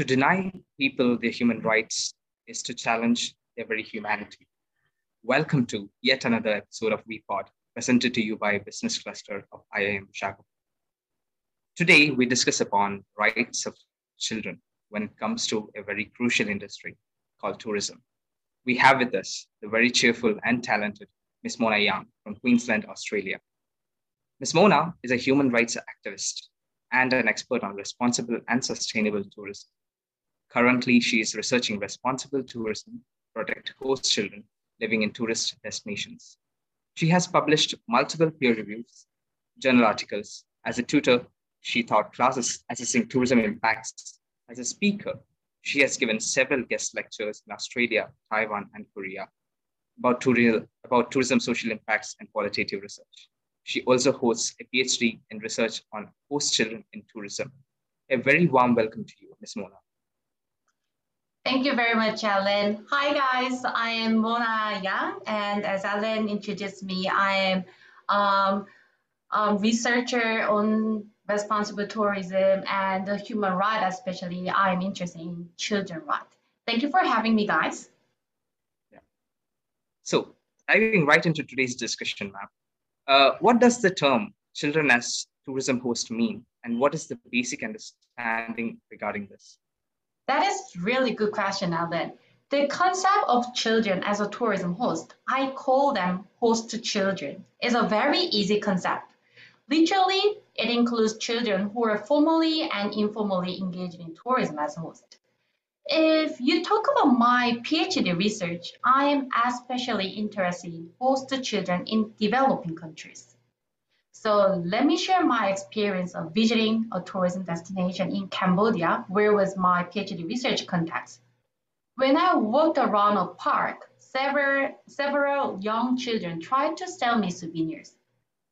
To deny people their human rights is to challenge their very humanity. Welcome to yet another episode of VPod, presented to you by Business Cluster of IIM Chicago. Today, we discuss upon rights of children when it comes to a very crucial industry called tourism. We have with us the very cheerful and talented Ms. Mona Young from Queensland, Australia. Ms. Mona is a human rights activist and an expert on responsible and sustainable tourism. Currently, she is researching responsible tourism to protect host children living in tourist destinations. She has published multiple peer reviews, journal articles. As a tutor, she taught classes assessing tourism impacts. As a speaker, she has given several guest lectures in Australia, Taiwan, and Korea about, tourism, about tourism social impacts and qualitative research. She also hosts a PhD in research on host children in tourism. A very warm welcome to you, Ms. Mona. Thank you very much, Alan. Hi, guys. I am Mona Yang, and as Alan introduced me, I am um, a researcher on responsible tourism and human rights, especially I'm interested in children rights. Thank you for having me, guys. Yeah. So, diving right into today's discussion, ma'am, uh, what does the term children as tourism host mean, and what is the basic understanding regarding this? That is really good question, Alvin. The concept of children as a tourism host, I call them host to children, is a very easy concept. Literally, it includes children who are formally and informally engaged in tourism as a host. If you talk about my PhD research, I am especially interested in host children in developing countries. So let me share my experience of visiting a tourism destination in Cambodia, where was my PhD research context. When I walked around a park, several, several young children tried to sell me souvenirs.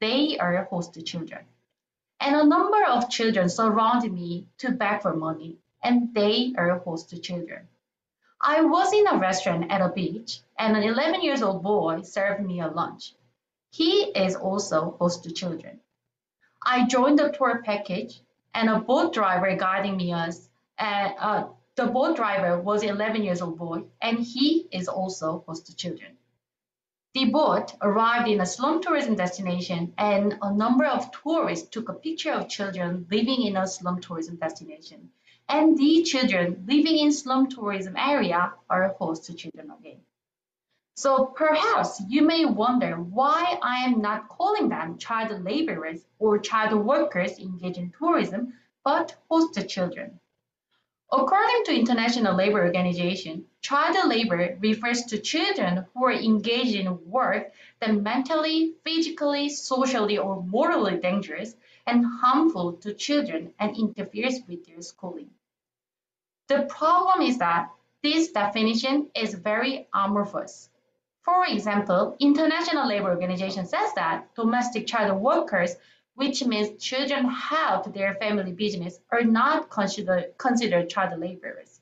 They are host children. And a number of children surrounded me to beg for money, and they are host children. I was in a restaurant at a beach, and an 11 years old boy served me a lunch. He is also host to children. I joined the tour package and a boat driver guiding me us. Uh, uh, the boat driver was 11 years old boy and he is also host to children. The boat arrived in a slum tourism destination and a number of tourists took a picture of children living in a slum tourism destination. And the children living in slum tourism area are host to children again. So perhaps you may wonder why I am not calling them child laborers or child workers engaged in tourism, but host children. According to International Labour Organization, child labor refers to children who are engaged in work that mentally, physically, socially, or morally dangerous and harmful to children and interferes with their schooling. The problem is that this definition is very amorphous. For example, International Labour Organization says that domestic child workers, which means children help their family business, are not considered, considered child laborers.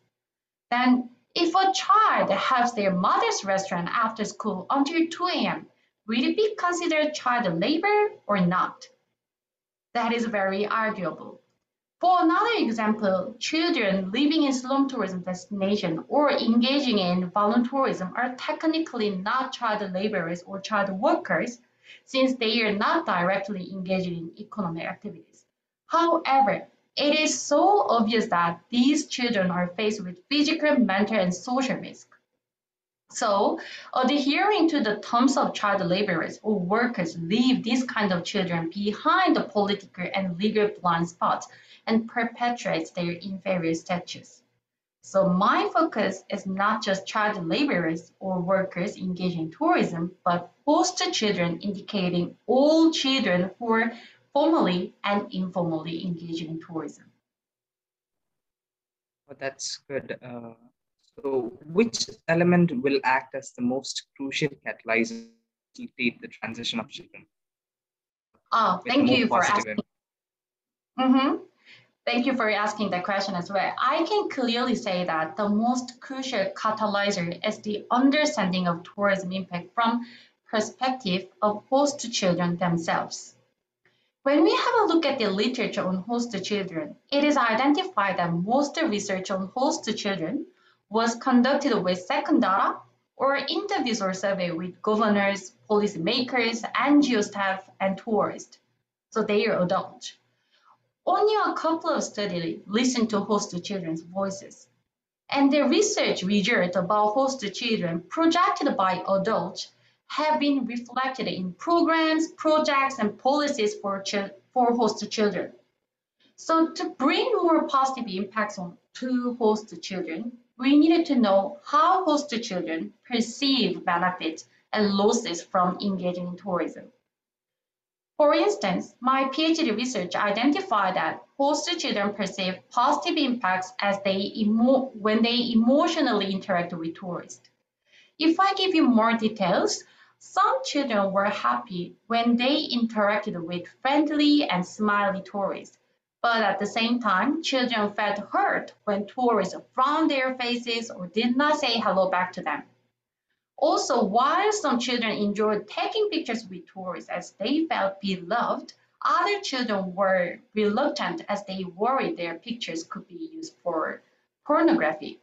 Then, if a child helps their mother's restaurant after school until 2 a.m., will it be considered child labor or not? That is very arguable. For another example, children living in slum tourism destination or engaging in voluntourism are technically not child laborers or child workers since they are not directly engaged in economic activities. However, it is so obvious that these children are faced with physical, mental, and social risk. So, adhering to the terms of child laborers or workers leave these kind of children behind the political and legal blind spots and perpetuates their inferior status. So my focus is not just child laborers or workers engaged in tourism, but host children indicating all children who are formally and informally engaged in tourism. Oh, that's good. Uh, so which element will act as the most crucial catalyzer to facilitate the transition of children? Oh, thank you for asking. Mm-hmm. Thank you for asking that question as well. I can clearly say that the most crucial catalyzer is the understanding of tourism impact from perspective of host children themselves. When we have a look at the literature on host children, it is identified that most research on host children was conducted with second data or interviews or survey with governors, policymakers, NGO staff, and tourists. So they are adults. Only a couple of studies listen to host children's voices. And the research results about host children projected by adults have been reflected in programs, projects, and policies for, for host children. So to bring more positive impacts on to host children, we needed to know how host children perceive benefits and losses from engaging in tourism. For instance, my PhD research identified that host children perceive positive impacts as they when they emotionally interact with tourists. If I give you more details, some children were happy when they interacted with friendly and smiley tourists, but at the same time, children felt hurt when tourists frowned their faces or did not say hello back to them. Also, while some children enjoyed taking pictures with tourists as they felt beloved, other children were reluctant as they worried their pictures could be used for pornography.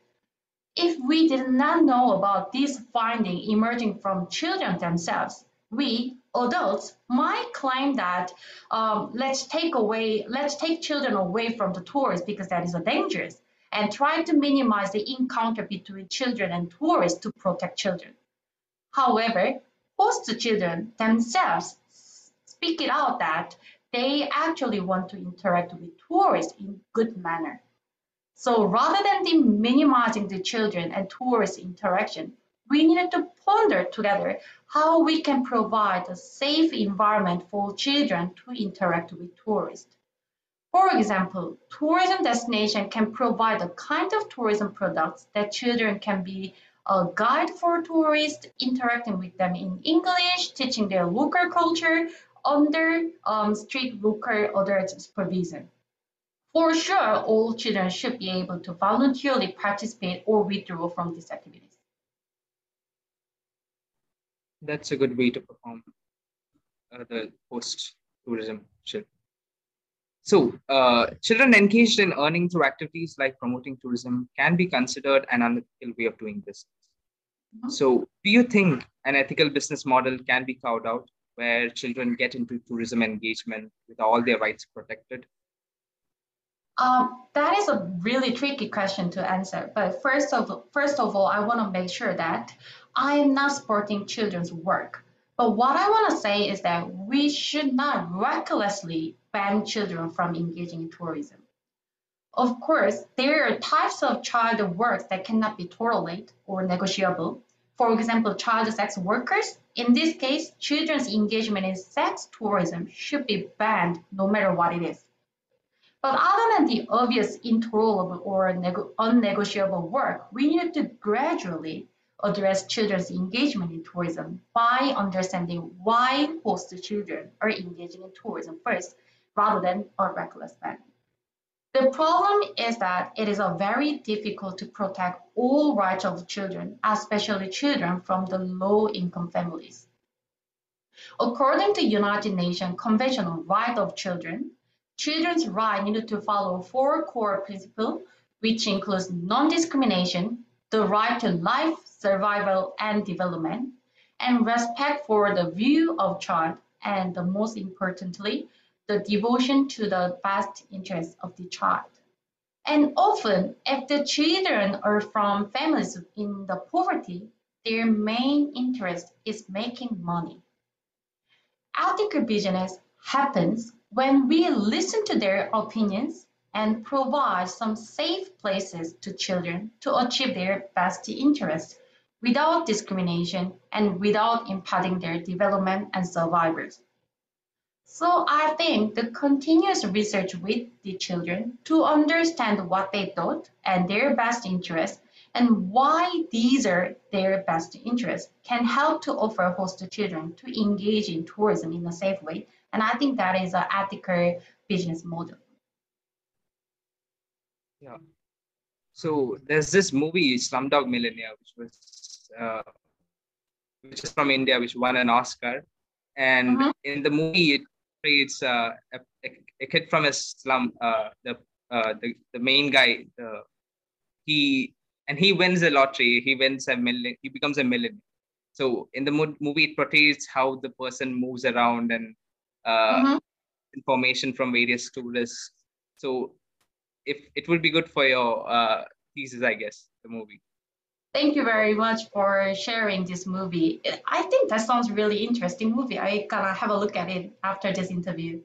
If we did not know about this finding emerging from children themselves, we adults might claim that um, let's take away, let's take children away from the tourists because that is a dangerous, and try to minimize the encounter between children and tourists to protect children. However, host children themselves speak it out that they actually want to interact with tourists in good manner. So rather than minimizing the children and tourist interaction, we needed to ponder together how we can provide a safe environment for children to interact with tourists. For example, tourism destination can provide a kind of tourism products that children can be a guide for tourists, interacting with them in English, teaching their local culture under um, strict local adult supervision. For sure, all children should be able to voluntarily participate or withdraw from this activities. That's a good way to perform uh, the post-tourism shift. So, uh, children engaged in earning through activities like promoting tourism can be considered an unethical way of doing business. Mm-hmm. So, do you think an ethical business model can be carved out where children get into tourism engagement with all their rights protected? Um, that is a really tricky question to answer. But first of first of all, I want to make sure that I am not supporting children's work. But what I want to say is that we should not recklessly ban children from engaging in tourism. Of course, there are types of child work that cannot be tolerated or negotiable. For example, child sex workers. In this case, children's engagement in sex tourism should be banned no matter what it is. But other than the obvious intolerable or unnegotiable work, we need to gradually address children's engagement in tourism by understanding why host children are engaging in tourism first, rather than a reckless ban. The problem is that it is very difficult to protect all rights of children, especially children from the low-income families. According to United Nations Convention on Rights of Children, Children's rights needed to follow four core principles, which includes non-discrimination, the right to life, survival, and development, and respect for the view of child, and the most importantly, the devotion to the best interests of the child. And often, if the children are from families in the poverty, their main interest is making money. Ethical business happens when we listen to their opinions and provide some safe places to children to achieve their best interests without discrimination and without impeding their development and survivors. So I think the continuous research with the children to understand what they thought and their best interests and why these are their best interests can help to offer host children to engage in tourism in a safe way and I think that is an ethical business model. Yeah. So there's this movie, Slumdog Millionaire, which was uh, which is from India, which won an Oscar. And uh-huh. in the movie, it portrays uh, a, a, kid from a slum. Uh, the, uh, the the main guy, the, he and he wins a lottery. He wins a million. He becomes a millionaire. So in the movie, it portrays how the person moves around and uh, mm-hmm. information from various tourists. So if it would be good for your uh, thesis, I guess, the movie. Thank you very much for sharing this movie. I think that sounds really interesting movie. I gonna have a look at it after this interview.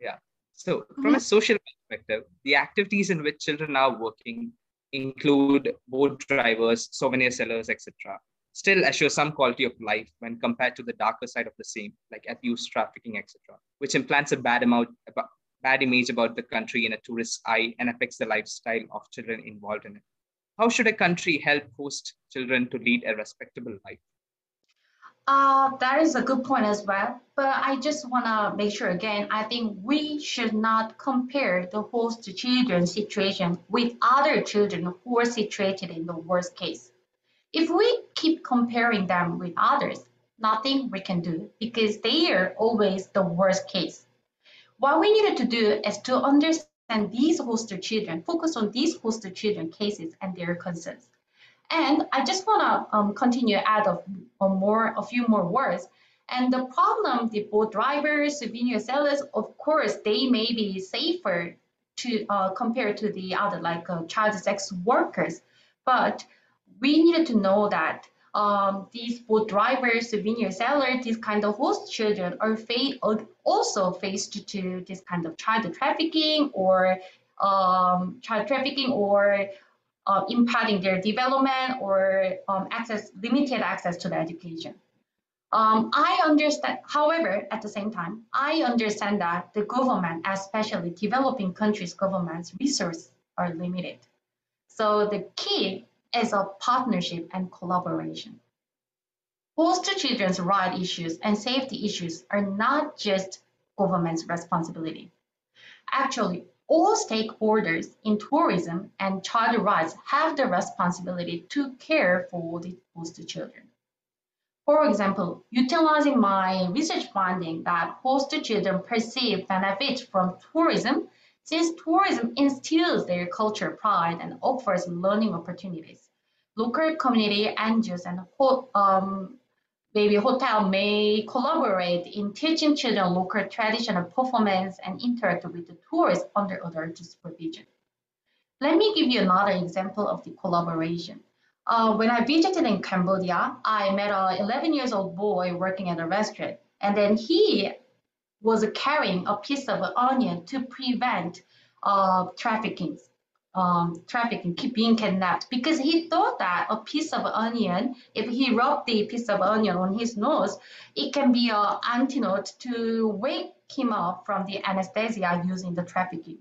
Yeah. So from mm-hmm. a social perspective, the activities in which children are working include boat drivers, souvenir sellers, etc. Still assure some quality of life when compared to the darker side of the same, like abuse, trafficking, etc., which implants a bad amount, bad image about the country in a tourist's eye and affects the lifestyle of children involved in it. How should a country help host children to lead a respectable life? Uh, that is a good point as well. But I just want to make sure again, I think we should not compare the host children situation with other children who are situated in the worst case. If we keep comparing them with others, nothing we can do because they are always the worst case. What we needed to do is to understand these foster children, focus on these foster children cases and their concerns. And I just want to um, continue add a, a, more, a few more words. And the problem, the boat drivers, souvenir sellers, of course, they may be safer to uh, compared to the other like uh, child sex workers. But we needed to know that um, these boat drivers, souvenir sellers, these kind of host children are fa also faced to this kind of child trafficking or um, child trafficking or uh, impeding their development or um, access limited access to the education. Um, I understand, however, at the same time, I understand that the government, especially developing countries' governments, resources are limited. So the key is a partnership and collaboration. Foster children's rights issues and safety issues are not just government's responsibility. Actually, all stakeholders in tourism and child rights have the responsibility to care for the foster children. For example, utilizing my research finding that foster children perceive benefits from tourism since tourism instills their culture pride and offers learning opportunities. Local community NGOs and um, maybe hotel may collaborate in teaching children local traditional performance and interact with the tourists under adult supervision. Let me give you another example of the collaboration. Uh, when I visited in Cambodia, I met an 11 years old boy working at a restaurant, and then he was carrying a piece of onion to prevent uh, trafficking um, trafficking, being kidnapped, because he thought that a piece of onion, if he rubbed the piece of onion on his nose, it can be an antidote to wake him up from the anesthesia using the trafficking.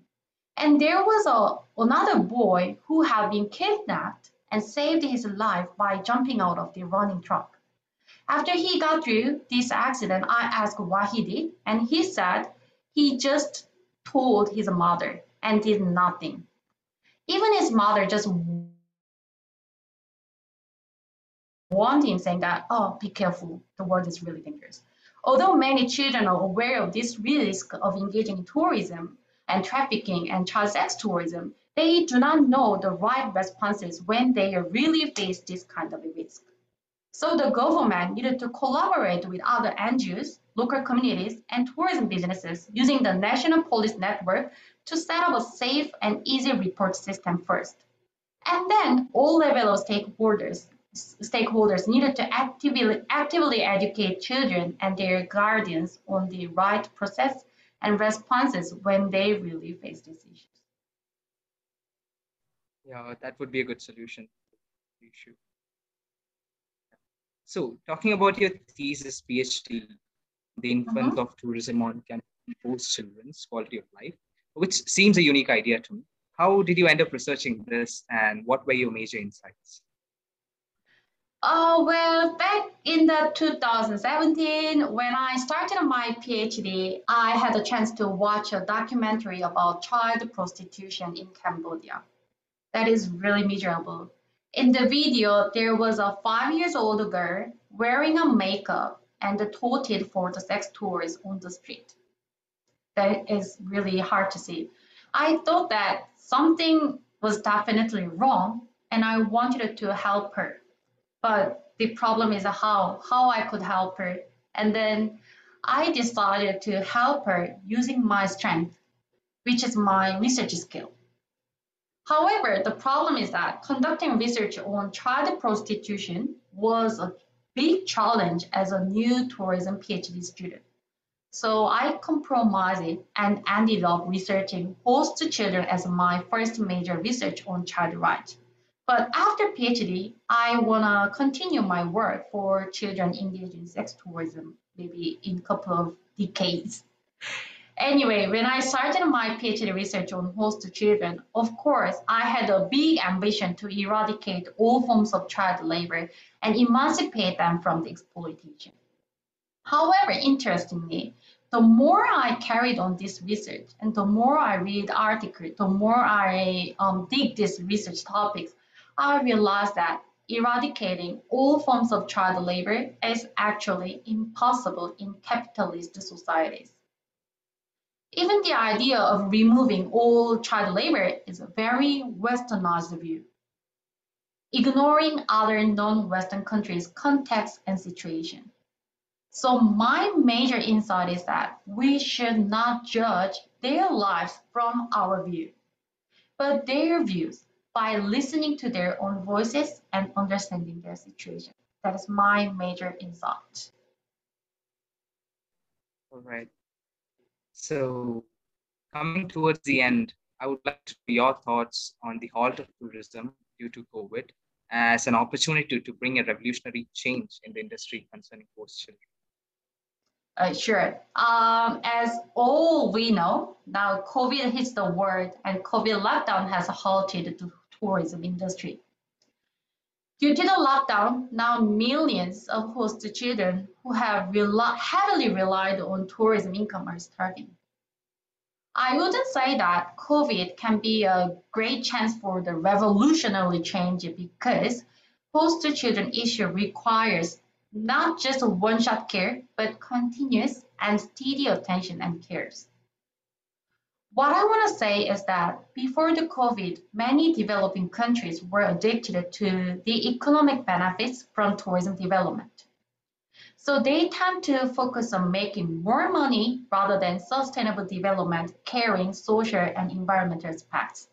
And there was a, another boy who had been kidnapped and saved his life by jumping out of the running truck. After he got through this accident, I asked what he did, and he said he just told his mother and did nothing. Even his mother just warned him saying that, oh, be careful, the world is really dangerous. Although many children are aware of this risk of engaging in tourism and trafficking and child sex tourism, they do not know the right responses when they really face this kind of a risk. So the government needed to collaborate with other NGOs, local communities, and tourism businesses using the National Police Network to set up a safe and easy report system first. And then all level of stakeholders, stakeholders needed to actively, actively educate children and their guardians on the right process and responses when they really face these issues. Yeah, that would be a good solution issue. So talking about your thesis PhD, the influence mm-hmm. of tourism on boost children's quality of life which seems a unique idea to me. How did you end up researching this and what were your major insights? Uh, well, back in the 2017, when I started my PhD, I had a chance to watch a documentary about child prostitution in Cambodia. That is really miserable. In the video, there was a five years old girl wearing a makeup and toted for the sex tours on the street. that is really hard to see. I thought that something was definitely wrong and I wanted to help her. But the problem is how, how I could help her. And then I decided to help her using my strength, which is my research skill. However, the problem is that conducting research on child prostitution was a big challenge as a new tourism PhD student. So I compromised it and ended up researching host children as my first major research on child rights. But after PhD, I wanna continue my work for children engaged in sex tourism, maybe in a couple of decades. Anyway, when I started my PhD research on host children, of course, I had a big ambition to eradicate all forms of child labor and emancipate them from the exploitation. However, interestingly, the more I carried on this research and the more I read articles, the more I um, dig these research topics, I realized that eradicating all forms of child labor is actually impossible in capitalist societies. Even the idea of removing all child labor is a very westernized view, ignoring other non-Western countries' context and situation. So my major insight is that we should not judge their lives from our view, but their views by listening to their own voices and understanding their situation. That is my major insight. All right. So, coming towards the end, I would like to your thoughts on the halt of tourism due to COVID as an opportunity to bring a revolutionary change in the industry concerning host children. Uh, sure. Um, as all we know, now COVID hits the world and COVID lockdown has halted the tourism industry. Due to the lockdown, now millions of host children who have rel heavily relied on tourism income are starving. I wouldn't say that COVID can be a great chance for the revolutionary change because host children issue requires not just one-shot care, but continuous and steady attention and cares. What I want to say is that before the COVID, many developing countries were addicted to the economic benefits from tourism development. So they tend to focus on making more money rather than sustainable development, caring social and environmental aspects.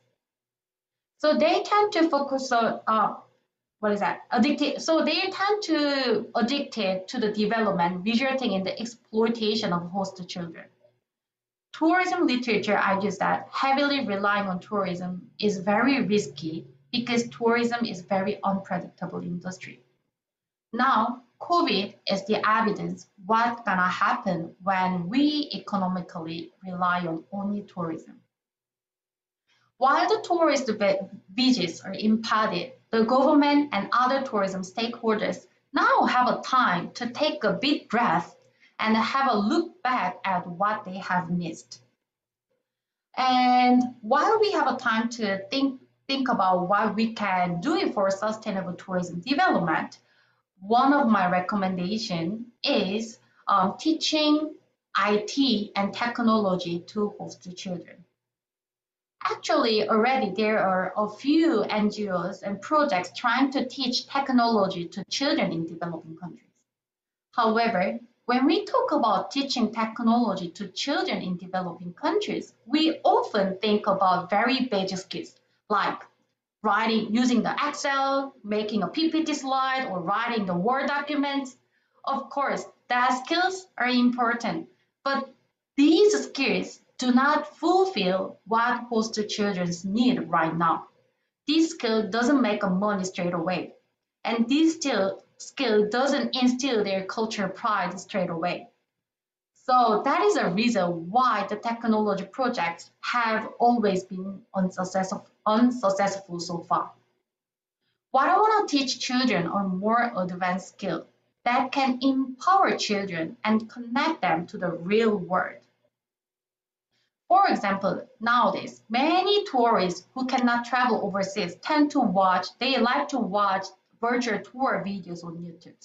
So they tend to focus on uh, what is that addicted. So they tend to addicted to the development, resulting in the exploitation of host children. Tourism literature argues that heavily relying on tourism is very risky because tourism is very unpredictable industry. Now, COVID is the evidence what's gonna happen when we economically rely on only tourism. While the tourist visits are impacted, the government and other tourism stakeholders now have a time to take a big breath and have a look back at what they have missed. And while we have a time to think, think about what we can do for sustainable tourism development, one of my recommendation is um, teaching IT and technology to host children. Actually, already there are a few NGOs and projects trying to teach technology to children in developing countries. However, when we talk about teaching technology to children in developing countries, we often think about very basic skills like writing using the Excel, making a PPT slide, or writing the Word documents. Of course, that skills are important, but these skills do not fulfill what host children need right now. This skill doesn't make a money straight away, and this still skill doesn't instill their culture pride straight away. So that is a reason why the technology projects have always been unsuccessful, unsuccessful so far. What I want to teach children are more advanced skills that can empower children and connect them to the real world. For example, nowadays, many tourists who cannot travel overseas tend to watch, they like to watch virtual tour videos on YouTube.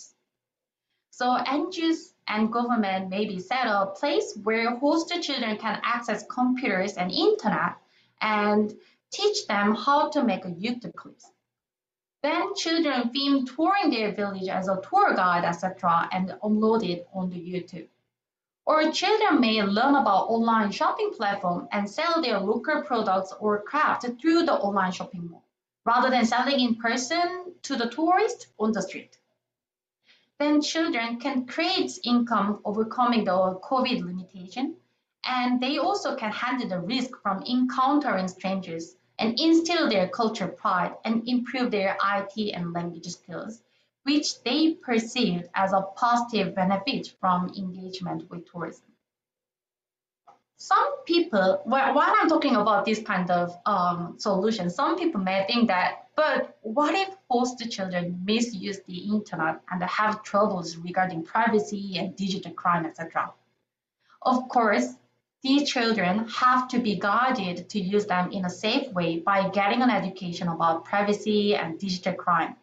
So NGOs, and government maybe set a place where host children can access computers and internet and teach them how to make a YouTube clips. Then children film touring their village as a tour guide, etc., and upload it on the YouTube. Or children may learn about online shopping platform and sell their local products or craft through the online shopping mall, rather than selling in person to the tourist on the street. Then children can create income overcoming the COVID limitation, and they also can handle the risk from encountering strangers and instill their culture pride and improve their IT and language skills, which they perceive as a positive benefit from engagement with tourism. Some people, while I'm talking about this kind of um, solution, some people may think that, but what if host children misuse the internet and have troubles regarding privacy and digital crime, etc.? Of course, these children have to be guided to use them in a safe way by getting an education about privacy and digital crime.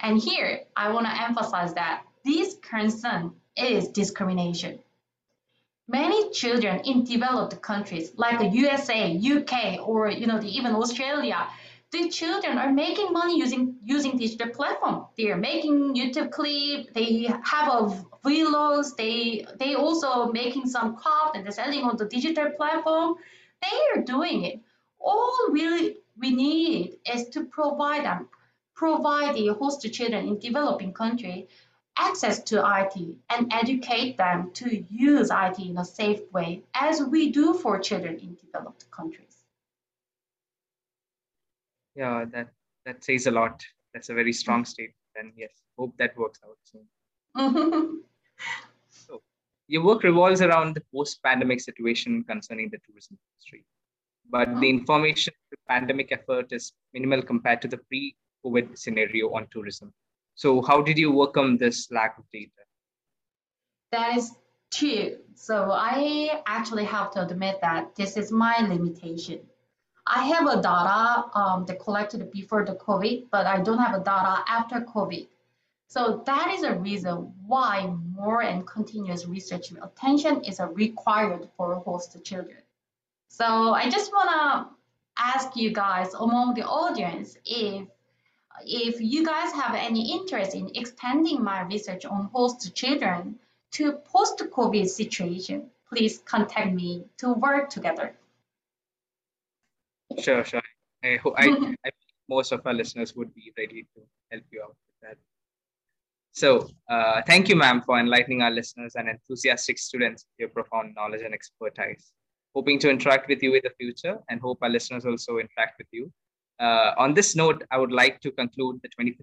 And here, I want to emphasize that this concern is discrimination. Many children in developed countries like the USA, UK, or you know, even Australia the children are making money using using digital platform. They are making YouTube clip. They have a vlogs. They they also making some craft and they're selling on the digital platform. They are doing it. All really we need is to provide them, provide the host children in developing country access to IT and educate them to use IT in a safe way as we do for children in developed countries. Yeah that that says a lot. That's a very strong statement and yes hope that works out soon. So your work revolves around the post-pandemic situation concerning the tourism industry. But the mm-hmm. information the pandemic effort is minimal compared to the pre-covid scenario on tourism so how did you overcome this lack of data that is true so i actually have to admit that this is my limitation I have a data um, that collected before the COVID, but I don't have a data after COVID. So that is a reason why more and continuous research attention is required for host children. So I just want to ask you guys among the audience if if you guys have any interest in expanding my research on host children to post-COVID situation, please contact me to work together. Sure, sure. I hope I, I most of our listeners would be ready to help you out with that. So, uh, thank you, ma'am, for enlightening our listeners and enthusiastic students with your profound knowledge and expertise. Hoping to interact with you in the future and hope our listeners also interact with you. Uh, on this note, I would like to conclude the 20,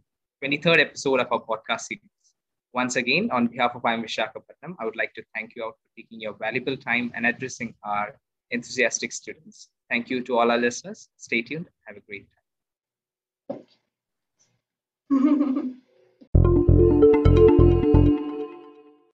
23rd episode of our podcast series. Once again, on behalf of IIM Visakhapatnam, I would like to thank you all for taking your valuable time and addressing our enthusiastic students. Thank you to all our listeners. Stay tuned. Have a great time.